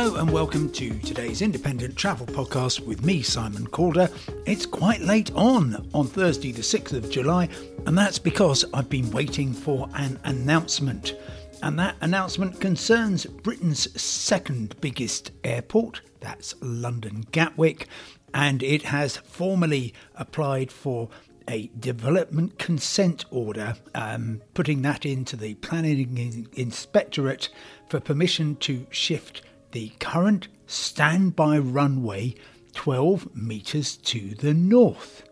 Hello and welcome to today's independent travel podcast with me, Simon Calder. It's quite late on, on Thursday, the 6th of July, and that's because I've been waiting for an announcement. And that announcement concerns Britain's second biggest airport, that's London Gatwick, and it has formally applied for a development consent order, um, putting that into the planning inspectorate for permission to shift the current standby runway 12 metres to the north.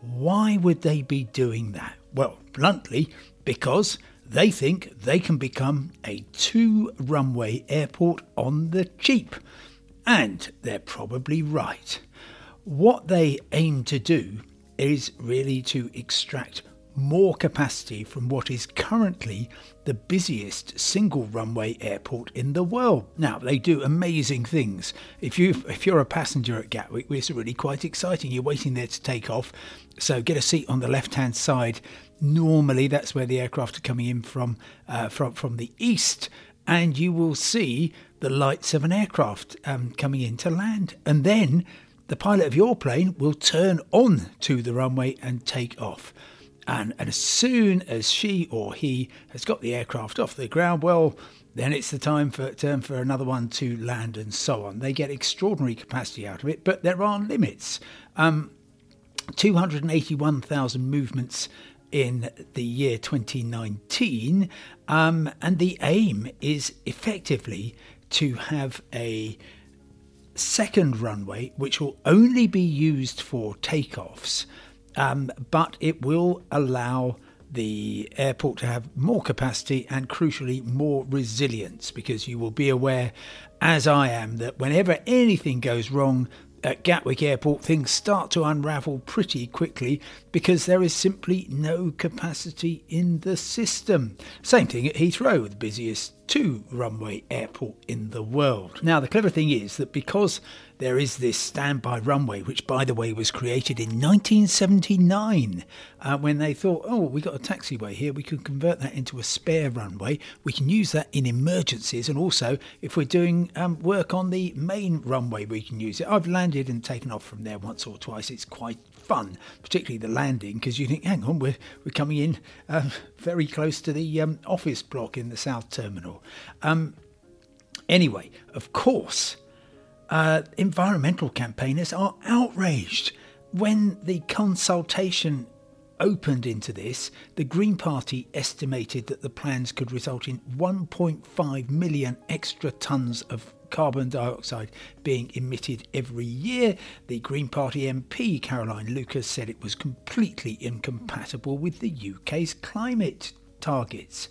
Why would they be doing that? Well, bluntly, because they think they can become a two runway airport on the cheap. And they're probably right. What they aim to do is really to extract more capacity from what is currently the busiest single runway airport in the world. Now they do amazing things. If you if you're a passenger at Gatwick, it's really quite exciting. You're waiting there to take off, so get a seat on the left hand side. Normally, that's where the aircraft are coming in from uh, from from the east, and you will see the lights of an aircraft um, coming in to land, and then the pilot of your plane will turn on to the runway and take off. And, and as soon as she or he has got the aircraft off the ground, well, then it's the time for for another one to land and so on. They get extraordinary capacity out of it, but there are limits. Um, 281,000 movements in the year 2019, um, and the aim is effectively to have a second runway, which will only be used for takeoffs, um, but it will allow the airport to have more capacity and crucially more resilience because you will be aware, as I am, that whenever anything goes wrong, at Gatwick Airport, things start to unravel pretty quickly because there is simply no capacity in the system. Same thing at Heathrow, the busiest two runway airport in the world. Now, the clever thing is that because there is this standby runway, which, by the way, was created in 1979 uh, when they thought, oh, we got a taxiway here, we can convert that into a spare runway. We can use that in emergencies, and also if we're doing um, work on the main runway, we can use it. I've landed and taken off from there once or twice. It's quite fun, particularly the landing, because you think, hang on, we're, we're coming in um, very close to the um, office block in the South Terminal. Um, anyway, of course, uh, environmental campaigners are outraged. When the consultation opened into this, the Green Party estimated that the plans could result in 1.5 million extra tonnes of carbon dioxide being emitted every year. The Green Party MP Caroline Lucas said it was completely incompatible with the UK's climate targets.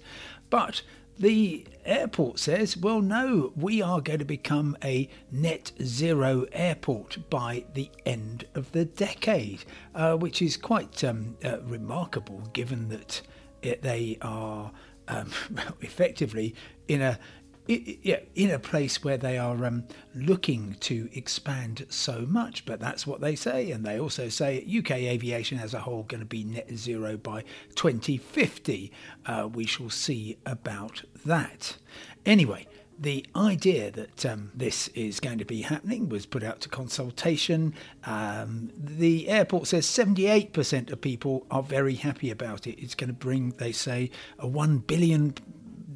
But the airport says, well, no, we are going to become a net zero airport by the end of the decade, uh, which is quite um, uh, remarkable given that it, they are um, effectively in a in a place where they are um, looking to expand so much. But that's what they say, and they also say UK aviation as a whole going to be net zero by 2050. Uh, we shall see about that. Anyway. The idea that um, this is going to be happening was put out to consultation. Um, the airport says 78% of people are very happy about it. It's going to bring, they say, a 1 billion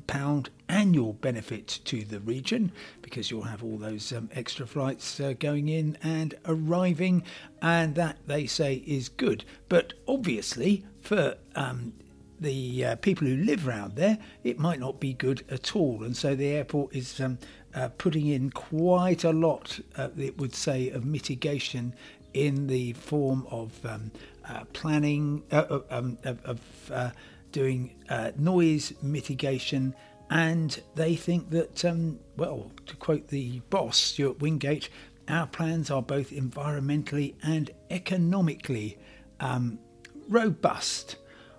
pound annual benefit to the region because you'll have all those um, extra flights uh, going in and arriving, and that they say is good. But obviously, for um, the uh, people who live around there, it might not be good at all. And so the airport is um, uh, putting in quite a lot, uh, it would say, of mitigation in the form of um, uh, planning, uh, um, of doing uh, noise mitigation, and they think that, um, well, to quote the boss, Stewart Wingate, our plans are both environmentally and economically um, robust.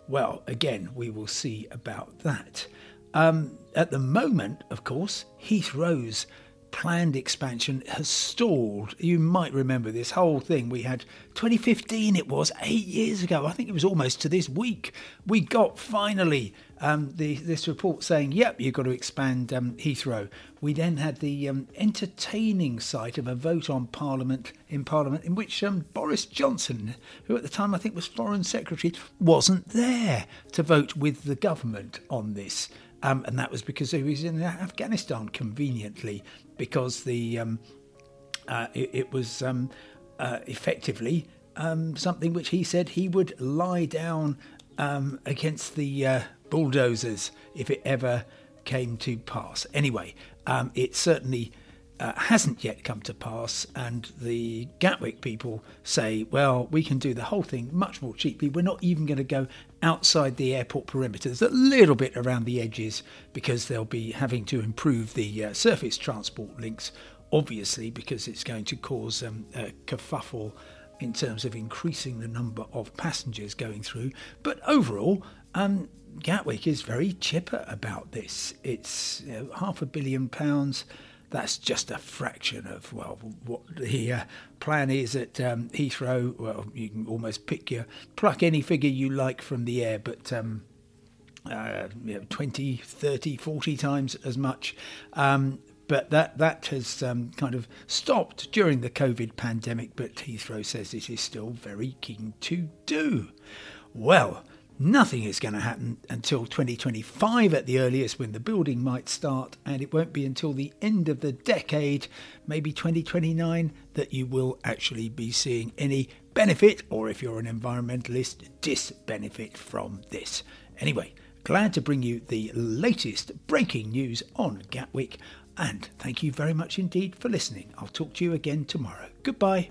Well, again, we will see about that. Um, at the moment, of course, Heathrow's planned expansion has stalled. You might remember this whole thing. We had 2015, it was eight years ago. I think it was almost to this week. We got finally um, the, this report saying, yep, you've got to expand um, Heathrow. We then had the um, entertaining sight of a vote on Parliament in Parliament in which um, Boris Johnson, who at the time I think was Foreign Secretary, wasn't there to vote with the government on this. Um, and that was because he was in Afghanistan conveniently, because the um, uh, it, it, was um, uh, effectively um, something which he said he would lie down um, against the uh, bulldozers if it ever came to pass. Anyway, um, it certainly uh, hasn't yet come to pass, and the Gatwick people say, well, we can do the whole thing much more cheaply. We're not even going to go outside the airport perimeters, a little bit around the edges, because they'll be having to improve the uh, surface transport links, obviously, because it's going to cause um, a kerfuffle in terms of increasing the number of passengers going through. But overall, um, Gatwick is very chipper about this. It's you know, half a billion pounds that's just a fraction of well what the uh, plan is at um, Heathrow. Well, you can almost pick your pluck any figure you like from the air, but um, uh, you know, 20, 30, 40 times as much. Um, but that that has um, kind of stopped during the COVID pandemic. But Heathrow says it is still very keen to do. Well, Nothing is going to happen until 2025 at the earliest when the building might start, and it won't be until the end of the decade, maybe 2029, that you will actually be seeing any benefit, or if you're an environmentalist, disbenefit from this. Anyway, glad to bring you the latest breaking news on Gatwick, and thank you very much indeed for listening. I'll talk to you again tomorrow. Goodbye.